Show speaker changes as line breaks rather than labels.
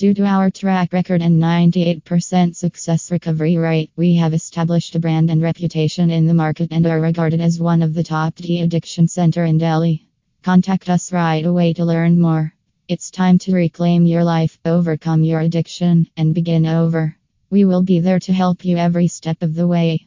Due to our track record and 98% success recovery rate, we have established a brand and reputation in the market and are regarded as one of the top De addiction center in Delhi. Contact us right away to learn more. It's time to reclaim your life, overcome your addiction, and begin over. We will be there to help you every step of the way.